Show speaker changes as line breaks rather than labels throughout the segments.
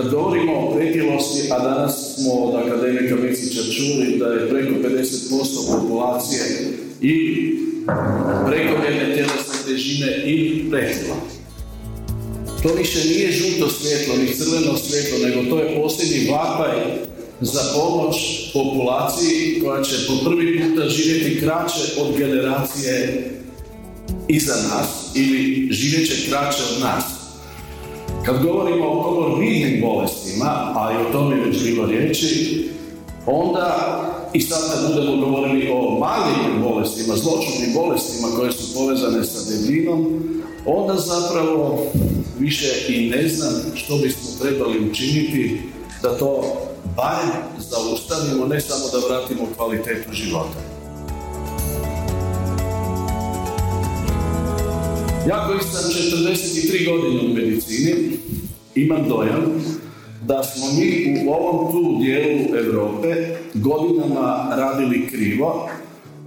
Kad govorimo o pretilosti, a danas smo od akademika Micića čuli da je preko 50% populacije i prekomjerne tjelesne težine i pretila. To više nije žuto svjetlo, ni crveno svjetlo, nego to je posljednji vapaj za pomoć populaciji koja će po prvi puta živjeti kraće od generacije iza nas ili živjet će kraće od nas. Kad govorimo o komorbidnim bolestima, a i o tome je već bilo riječi, onda i sad kad budemo govorili o malignim bolestima, zločudnim bolestima koje su povezane sa debljinom, onda zapravo više i ne znam što bismo trebali učiniti da to barem zaustavimo, ne samo da vratimo kvalitetu života. Ja koji sam 43 godine u medicini, imam dojam da smo mi u ovom tu dijelu Europe godinama radili krivo.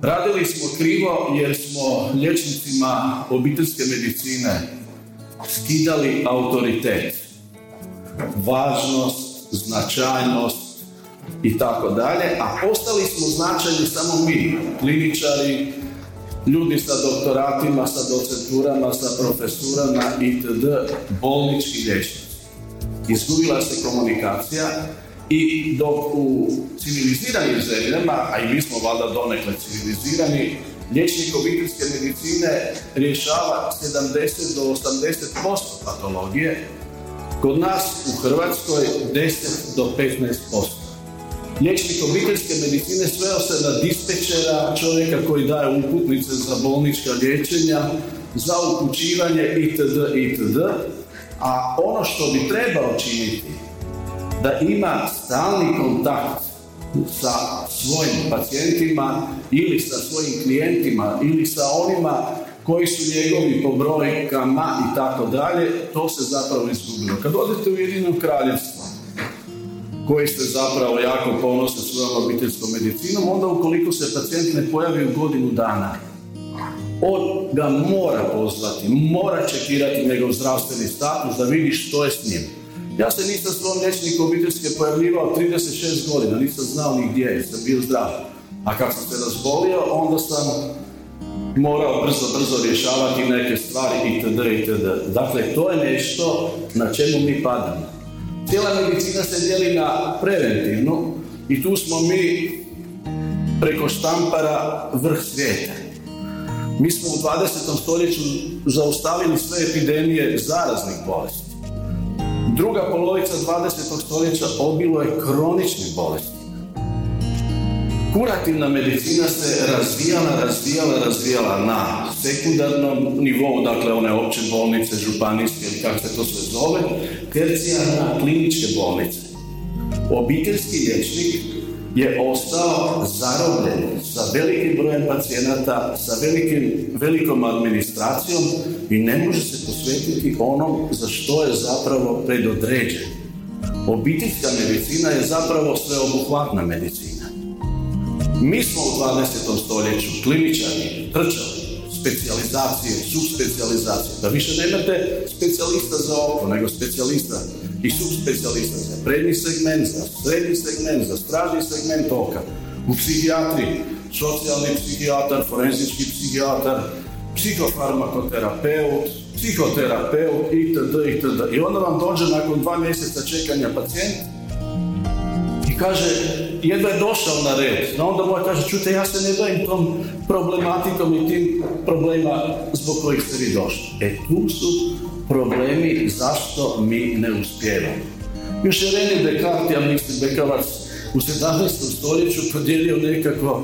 Radili smo krivo jer smo liječnicima obiteljske medicine skidali autoritet, važnost, značajnost i tako dalje, a ostali smo značajni samo mi, kliničari, ljudi sa doktoratima, sa docenturama, sa profesurama itd. bolnički liječnici. Izgubila se komunikacija i dok u civiliziranim zemljama, a i mi smo valjda donekle civilizirani, liječnik obiteljske medicine rješava 70 do 80% patologije, kod nas u Hrvatskoj 10 do 15%. Liječnik obiteljske medicine sveo se na dispečera, čovjeka koji daje uputnice za bolnička liječenja, za upućivanje itd. itd. A ono što bi trebao činiti, da ima stalni kontakt sa svojim pacijentima ili sa svojim klijentima ili sa onima koji su njegovi po brojkama i tako dalje, to se zapravo izgubilo. Kad odete u Jedino kraljevstvo, koji ste zapravo jako ponosni svojom obiteljskom medicinom, onda ukoliko se pacijent ne pojavi u godinu dana, on ga mora pozvati, mora čekirati njegov zdravstveni status da vidi što je s njim. Ja se nisam svom liječniku obiteljske pojavljivao 36 godina, nisam znao ni gdje je, sam bio zdrav. A kad sam se razbolio, onda sam morao brzo, brzo rješavati neke stvari itd. itd. Dakle, to je nešto na čemu mi padamo. Cijela medicina se dijeli na preventivnu i tu smo mi preko štampara vrh svijeta. Mi smo u 20. stoljeću zaustavili sve epidemije zaraznih bolesti. Druga polovica 20. stoljeća obilo je kroničnih bolesti. Kurativna medicina se razvijala, razvijala, razvijala na sekundarnom nivou, dakle one opće bolnice, županijske kako se to sve zove, tercijarna kliničke bolnice. Obiteljski liječnik je ostao zarobljen sa velikim brojem pacijenata, sa velikim, velikom administracijom i ne može se posvetiti onom za što je zapravo predodređen. Obiteljska medicina je zapravo sveobuhvatna medicina. Mi smo u 20. stoljeću kliničari, trčali, specijalizacije, subspecijalizacije, da više nemate specijalista za oko, nego specijalista i subspecijalista za prednji segment, za srednji segment, za stražni segment oka. U psihijatriji, socijalni psihijatar, forenzički psihijatar, psihofarmakoterapeut, psihoterapeut itd. itd. I onda vam dođe nakon dva mjeseca čekanja pacijent i kaže, jedva je došao na red. No onda moj kaže, čute, ja se ne bavim tom problematikom i tim problema zbog kojih ste vi došli. E tu su problemi zašto mi ne uspijevamo. Još je René Descartes, ja mislim Bekavac, u 17. stoljeću podijelio nekako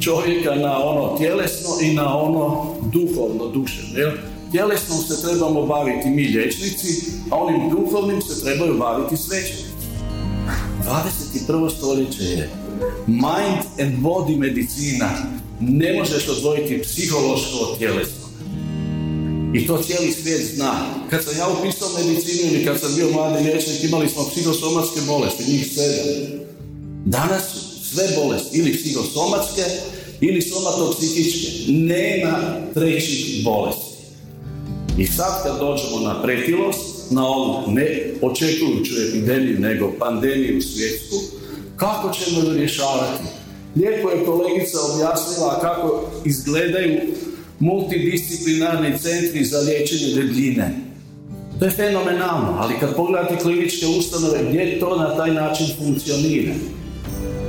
čovjeka na ono tjelesno i na ono duhovno, duševno. Jel? Tjelesnom se trebamo baviti mi liječnici, a onim duhovnim se trebaju baviti svećenici. 21. stoljeće je Mind and body medicina. Ne možeš odvojiti psihološko od tjelesnog. I to cijeli svijet zna. Kad sam ja upisao medicinu ili kad sam bio mladi liječnik, imali smo psihosomatske bolesti, njih sedam. Danas su sve bolesti ili psihosomatske ili somatopsihičke. Nema trećih bolesti. I sad kad dođemo na pretilost, na ovu ne očekujuću epidemiju, nego pandemiju svjetsku, kako ćemo ju rješavati? Lijepo je kolegica objasnila kako izgledaju multidisciplinarni centri za liječenje debljine. To je fenomenalno, ali kad pogledate kliničke ustanove, gdje to na taj način funkcionira?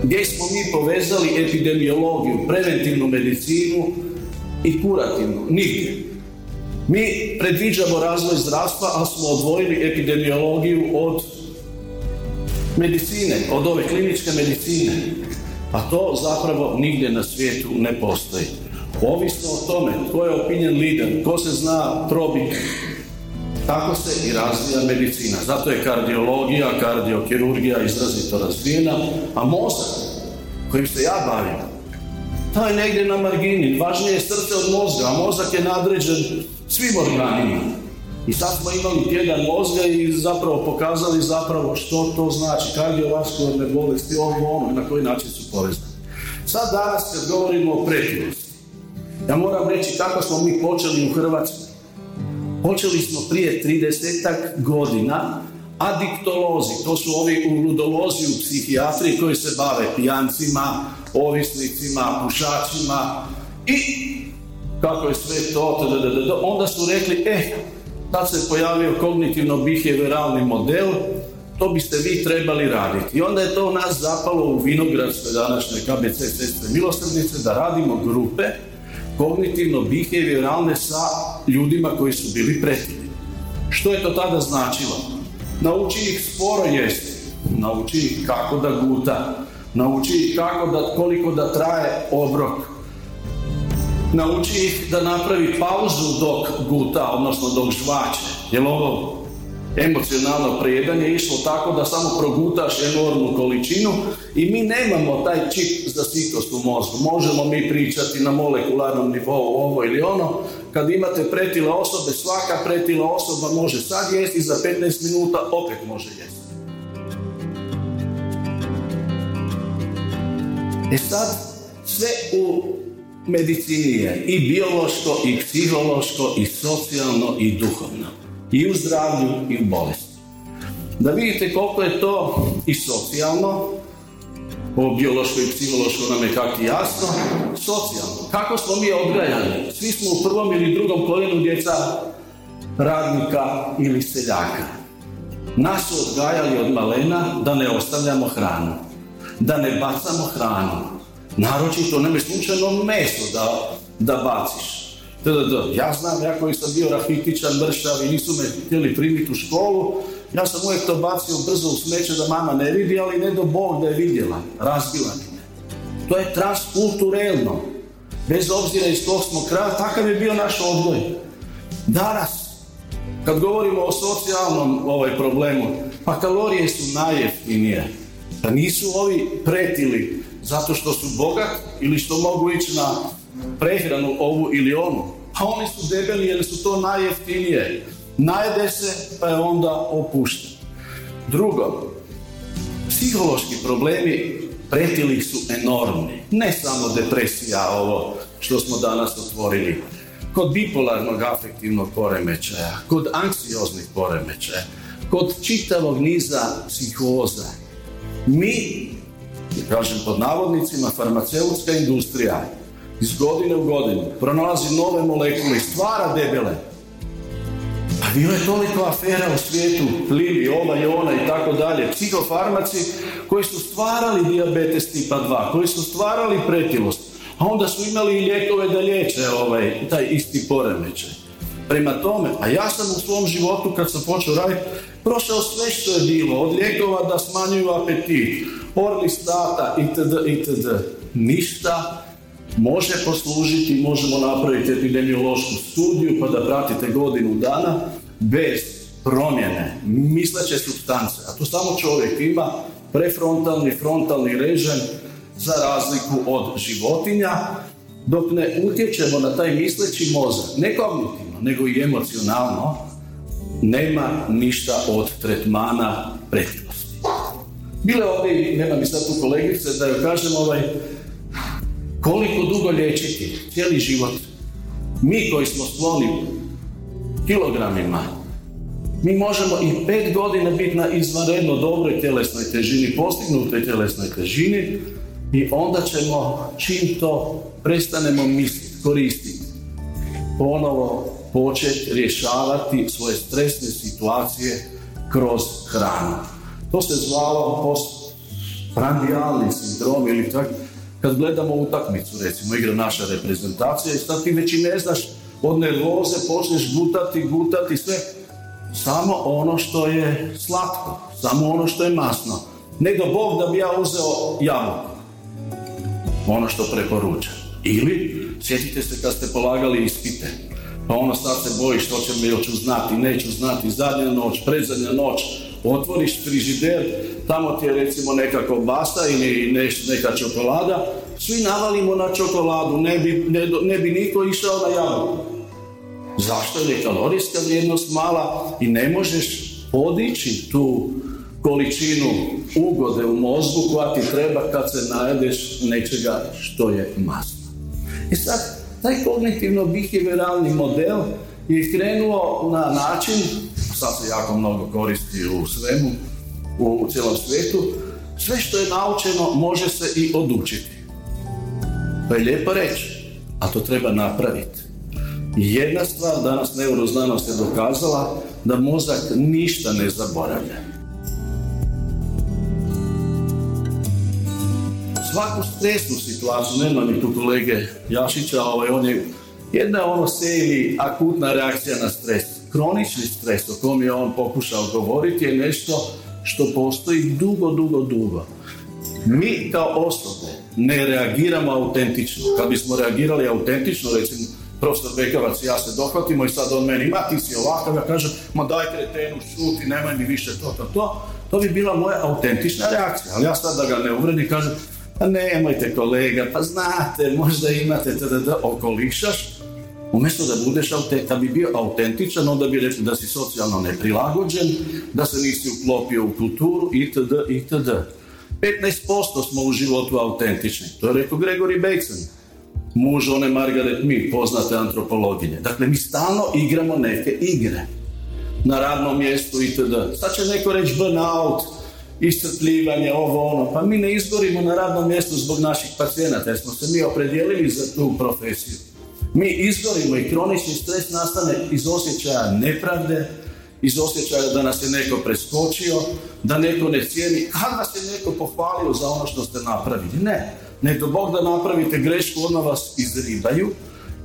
Gdje smo mi povezali epidemiologiju, preventivnu medicinu i kurativnu? Nigdje. Mi predviđamo razvoj zdravstva, ali smo odvojili epidemiologiju od medicine, od ove kliničke medicine. A to zapravo nigdje na svijetu ne postoji. Ovisno o tome tko je opinion leader, tko se zna probiti, tako se i razvija medicina. Zato je kardiologija, kardiokirurgija izrazito razvijena, a mozak kojim se ja bavim, to je negdje na margini. Važnije je srce od mozga, a mozak je nadređen svim organima. I sad smo imali tjedan mozga i zapravo pokazali zapravo što to znači, kardiovaskularne bolesti, ovo ono, na koji način su povezane. Sad danas kad govorimo o pretilosti, ja moram reći kako smo mi počeli u Hrvatskoj. Počeli smo prije 30 godina adiktolozi, to su ovi ludolozi u psihijatriji koji se bave pijancima, ovisnicima, pušačima i kako je sve to, onda su rekli, eh, tad se pojavio kognitivno-behavioralni model, to biste vi trebali raditi. I onda je to nas zapalo u Vinogradskoj današnjoj KBC sestre milosrdnice da radimo grupe kognitivno-behavioralne sa ljudima koji su bili pretili. Što je to tada značilo? Nauči ih sporo jesti, nauči ih kako da guta, nauči ih kako da, koliko da traje obrok, nauči ih da napravi pauzu dok guta, odnosno dok žvače. Jer ovo emocionalno prijedanje išlo tako da samo progutaš enormnu količinu i mi nemamo taj čip za sitost u mozgu. Možemo mi pričati na molekularnom nivou ovo ili ono. Kad imate pretile osobe, svaka pretila osoba može sad jesti, za 15 minuta opet može jesti. E sad, sve u medicini je i biološko, i psihološko, i socijalno, i duhovno. I u zdravlju, i u bolesti. Da vidite koliko je to i socijalno, o biološko i psihološko nam je kako jasno, socijalno. Kako smo mi odgajani? Svi smo u prvom ili drugom koljenu djeca radnika ili seljaka. Nas su odgajali od malena da ne ostavljamo hranu, da ne bacamo hranu, Naročito ne slučajno meso da, da baciš. Ja znam, ja koji sam bio rahitičan, mršav i nisu me htjeli primiti u školu, ja sam uvijek to bacio brzo u smeće da mama ne vidi, ali ne do Bog da je vidjela, razbila mi To je transkulturelno. Bez obzira iz kog smo kraja, takav je bio naš odgoj. Danas, kad govorimo o socijalnom ovaj problemu, pa kalorije su najjeftinije. Pa nisu ovi pretili zato što su bogat ili što mogu ići na prehranu ovu ili onu. A oni su debeli jer su to najjeftinije. Najede se pa je onda opušten. Drugo, psihološki problemi pretilih su enormni. Ne samo depresija, ovo što smo danas otvorili. Kod bipolarnog afektivnog poremećaja, kod anksioznih poremećaja, kod čitavog niza psihoza. Mi kažem pod navodnicima, farmaceutska industrija iz godine u godinu pronalazi nove molekule i stvara debele. Pa bilo je toliko afera u svijetu, plivi, ova i ona i tako dalje, psihofarmaci koji su stvarali diabetes tipa 2, koji su stvarali pretilost, a onda su imali i lijekove da liječe ovaj, taj isti poremećaj. Prema tome, a ja sam u svom životu kad sam počeo raditi, prošao sve što je bilo, od lijekova da smanjuju apetit, orlistata itd. itd. Ništa može poslužiti, možemo napraviti epidemiološku studiju pa da pratite godinu dana bez promjene misleće substance, a to samo čovjek ima prefrontalni, frontalni režen za razliku od životinja, dok ne utječemo na taj misleći mozak, ne kognitivno, nego i emocionalno, nema ništa od tretmana Bile ovdje, nema mi sad tu kolegice, da joj kažem ovaj, koliko dugo liječiti, cijeli život. Mi koji smo skloni kilogramima, mi možemo i pet godina biti na izvanredno dobroj tjelesnoj težini, postignutoj tjelesnoj težini i onda ćemo, čim to prestanemo misliti, koristiti, ponovo početi rješavati svoje stresne situacije kroz hranu. To se zvalo postprandijalni sindrom ili tako. Kad gledamo utakmicu, recimo, igra naša reprezentacija i sad ti već i ne znaš od nervoze počneš gutati, gutati sve. Samo ono što je slatko, samo ono što je masno. Ne do Bog da bi ja uzeo jabuku. Ono što preporuča. Ili, sjetite se kad ste polagali ispite. Pa ono sad se bojiš što će me, ću znati, neću znati, zadnja noć, predzadnja noć, otvoriš frižider, tamo ti je recimo neka kobasa ili neka čokolada, svi navalimo na čokoladu, ne bi, ne, ne bi niko išao na jabuku. Zašto je kalorijska vrijednost mala i ne možeš podići tu količinu ugode u mozgu koja ti treba kad se najedeš nečega što je masno. I sad, taj kognitivno-behavioralni model je krenuo na način, sad se jako mnogo koristi u svemu, u cijelom svijetu, sve što je naučeno može se i odučiti. To je lijepo reći, a to treba napraviti. Jedna stvar, danas neuroznanost je dokazala da mozak ništa ne zaboravlja. Svaku stresnu situaciju, nema mi tu kolege Jašića, ovaj, on je jedna ono se ili akutna reakcija na stres. Kronični stres o kom je on pokušao govoriti je nešto što postoji dugo, dugo, dugo. Mi kao osobe ne reagiramo autentično. Kad bismo reagirali autentično, recimo, profesor Bekavac i ja se dohvatimo i sad on meni, ma ti si ovakav, ja kažem, ma daj kretenu, šuti, nemoj mi više to, to, to. To bi bila moja autentična reakcija, ali ja sad da ga ne uvredim, kažem, pa nemojte kolega, pa znate, možda imate da okolišaš, Umjesto da budeš da bi bio autentičan, onda bi rekli da si socijalno neprilagođen, da se nisi uklopio u kulturu, itd., itd. 15% smo u životu autentični. To je rekao Gregory Bateson, muž one Margaret Mead, poznate antropologinje. Dakle, mi stalno igramo neke igre na radnom mjestu itd. Sad će neko reći burnout, iscrpljivanje, ovo ono. Pa mi ne izgorimo na radnom mjestu zbog naših pacijenata, jer smo se mi opredijelili za tu profesiju. Mi izgorimo i kronični stres nastane iz osjećaja nepravde, iz osjećaja da nas je neko preskočio, da neko ne cijeni, kad vas je neko pohvalio za ono što ste napravili. Ne, ne do Bog da napravite grešku, odmah vas izribaju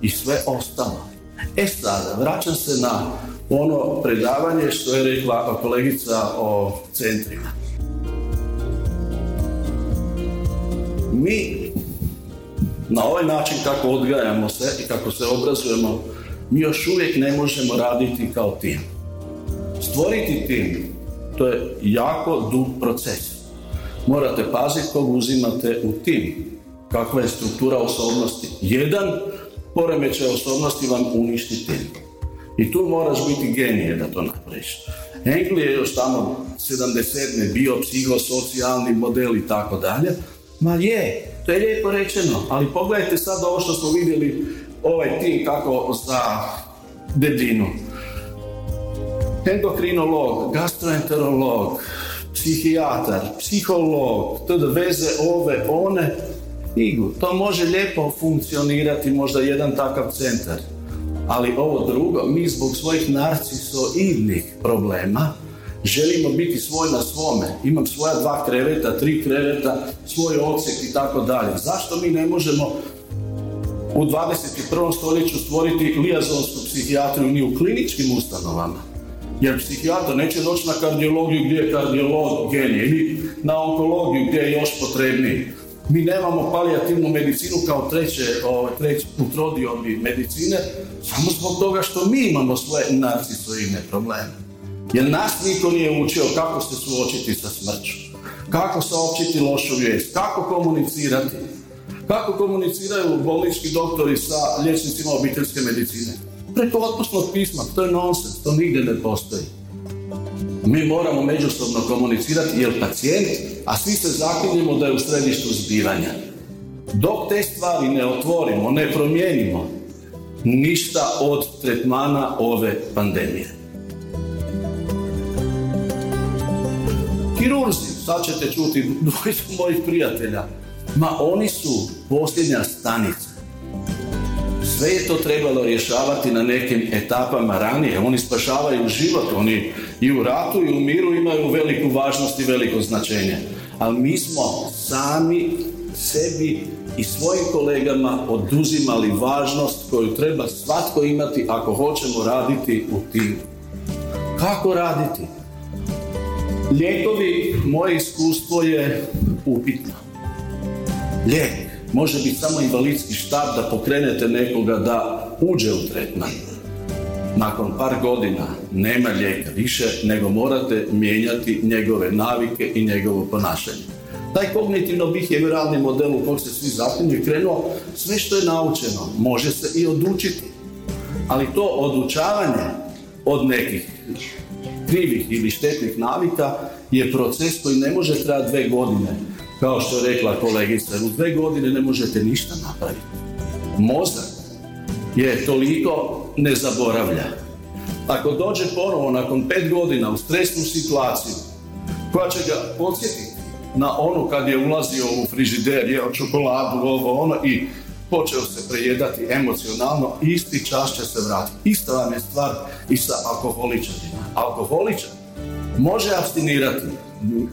i sve ostalo. E sada, vraćam se na ono predavanje što je rekla kolegica o centrima. Mi na ovaj način kako odgajamo se i kako se obrazujemo, mi još uvijek ne možemo raditi kao tim. Stvoriti tim, to je jako dug proces. Morate paziti kog uzimate u tim. Kakva je struktura osobnosti. Jedan poremećaj osobnosti vam uništi tim. I tu moraš biti genije da to napraviš. Engel je još tamo 77. bio psihosocijalni model i tako dalje. Ma je, to je lijepo rečeno, ali pogledajte sad ovo što smo vidjeli, ovaj tim kako za debljinu. Endokrinolog, gastroenterolog, psihijatar, psiholog, da veze ove, one, igu. To može lijepo funkcionirati možda jedan takav centar. Ali ovo drugo, mi zbog svojih narcisoidnih problema, želimo biti svoj na svome. Imam svoja dva kreveta, tri kreveta, svoj odsek i tako dalje. Zašto mi ne možemo u 21. stoljeću stvoriti lijazonsku psihijatriju ni u kliničkim ustanovama? Jer psihijatar neće doći na kardiologiju gdje je kardiolog genije ili na onkologiju gdje je još potrebniji. Mi nemamo palijativnu medicinu kao treće, ovaj, treće u medicine samo zbog toga što mi imamo svoje narcisoidne probleme. Jer nas niko nije učio kako se suočiti sa smrću. kako saopćiti lošu vijest, kako komunicirati, kako komuniciraju bolnički doktori sa liječnicima obiteljske medicine. Preko otpusnog pisma, to je nonsens, to nigdje ne postoji. Mi moramo međusobno komunicirati jer pacijent, a svi se zaklinjemo da je u središtu zbivanja. Dok te stvari ne otvorimo, ne promijenimo, ništa od tretmana ove pandemije. Kirurzi, sad ćete čuti dvojicu mojih prijatelja, ma oni su posljednja stanica. Sve je to trebalo rješavati na nekim etapama ranije. Oni spašavaju život, oni i u ratu i u miru imaju veliku važnost i veliko značenje. Ali mi smo sami sebi i svojim kolegama oduzimali važnost koju treba svatko imati ako hoćemo raditi u timu. Kako raditi? Lijekovi, moje iskustvo je upitno. Lijek može biti samo invalidski štab da pokrenete nekoga da uđe u tretman. Nakon par godina nema lijeka više, nego morate mijenjati njegove navike i njegovo ponašanje. Taj kognitivno-behavioralni model u kojeg se svi zaklinju krenuo, sve što je naučeno može se i odučiti. Ali to odučavanje od nekih krivih ili štetnih navika je proces koji ne može trajati dve godine. Kao što je rekla kolegica, u dve godine ne možete ništa napraviti. Mozak je toliko ne zaboravlja. Ako dođe ponovo nakon pet godina u stresnu situaciju koja će ga podsjetiti na onu kad je ulazio u frižider, jeo čokoladu, ovo ono i počeo se prejedati emocionalno, isti čas će se vratiti. Ista vam je stvar i sa alkoholičarima. Alkoholičar može abstinirati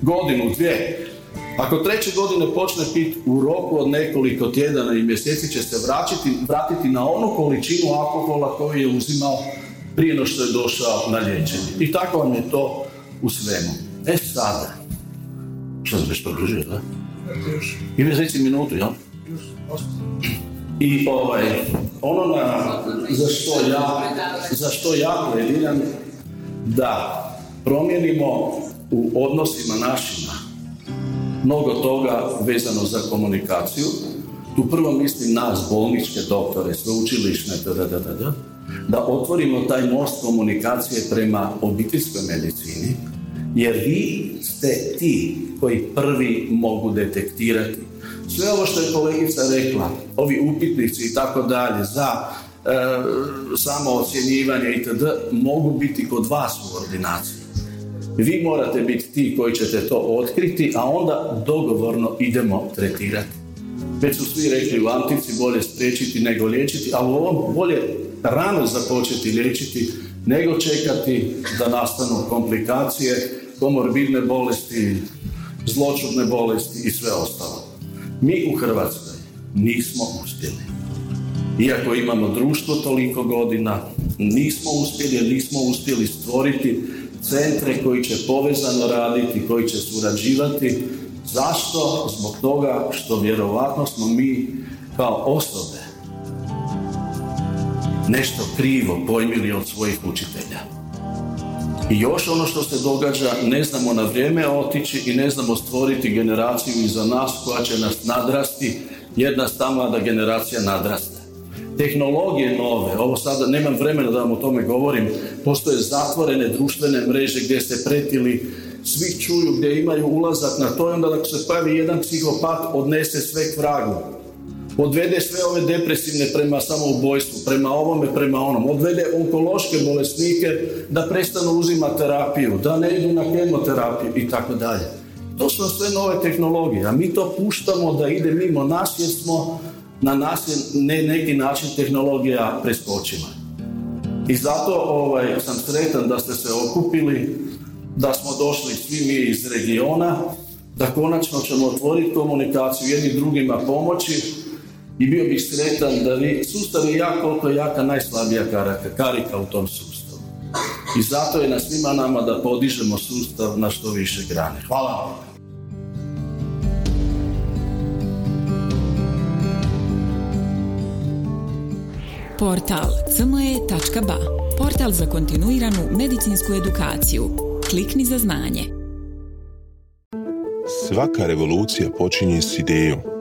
godinu, dvije, ako treće godine počne piti u roku od nekoliko tjedana i mjeseci će se vraćati, vratiti na onu količinu alkohola koju je uzimao prije no što je došao na liječenje. I tako vam je to u svemu. E sada, što sam već produžio, da? I reci minutu, jel? I ovaj, ono na, za što ja, za što ja plediram, da promijenimo u odnosima našima mnogo toga vezano za komunikaciju. Tu prvo mislim nas, bolničke doktore, sveučilišne, da, da, da, da, da otvorimo taj most komunikacije prema obiteljskoj medicini, jer vi ste ti koji prvi mogu detektirati. Sve ovo što je kolegica rekla, ovi upitnici i tako dalje, za e, samo ocjenjivanje itd. mogu biti kod vas u ordinaciji. Vi morate biti ti koji ćete to otkriti, a onda dogovorno idemo tretirati. Već su svi rekli u antici bolje spriječiti nego liječiti, a u ovom bolje rano započeti liječiti nego čekati da nastanu komplikacije, komorbidne bolesti, zločudne bolesti i sve ostalo. Mi u Hrvatskoj nismo uspjeli. Iako imamo društvo toliko godina, nismo uspjeli, nismo uspjeli stvoriti centre koji će povezano raditi, koji će surađivati. Zašto? Zbog toga što vjerovatno smo mi kao osobe nešto krivo pojmili od svojih učitelja. I još ono što se događa, ne znamo na vrijeme otići i ne znamo stvoriti generaciju iza nas koja će nas nadrasti, jedna stalna da generacija nadraste tehnologije nove, ovo sada nemam vremena da vam o tome govorim, postoje zatvorene društvene mreže gdje se pretili, svi čuju gdje imaju ulazak na to i onda ako se pojavi jedan psihopat odnese sve k vragu. Odvede sve ove depresivne prema samoubojstvu, prema ovome, prema onom. Odvede onkološke bolesnike da prestanu uzimati terapiju, da ne idu na kemoterapiju i tako dalje. To su sve nove tehnologije, a mi to puštamo da ide mimo nas jer smo na nas ne, neki način tehnologija preskočila. I zato ovaj, sam sretan da ste se okupili, da smo došli svi mi iz regiona, da konačno ćemo otvoriti komunikaciju jednim drugima pomoći i bio bih sretan da vi, sustav je jak koliko je jaka najslabija karika, karika u tom sustavu. I zato je na svima nama da podižemo sustav na što više grane. Hvala vam.
Portal cme.ba Portal za kontinuiranu medicinsku edukaciju. Klikni za znanje.
Svaka revolucija počinje s idejom.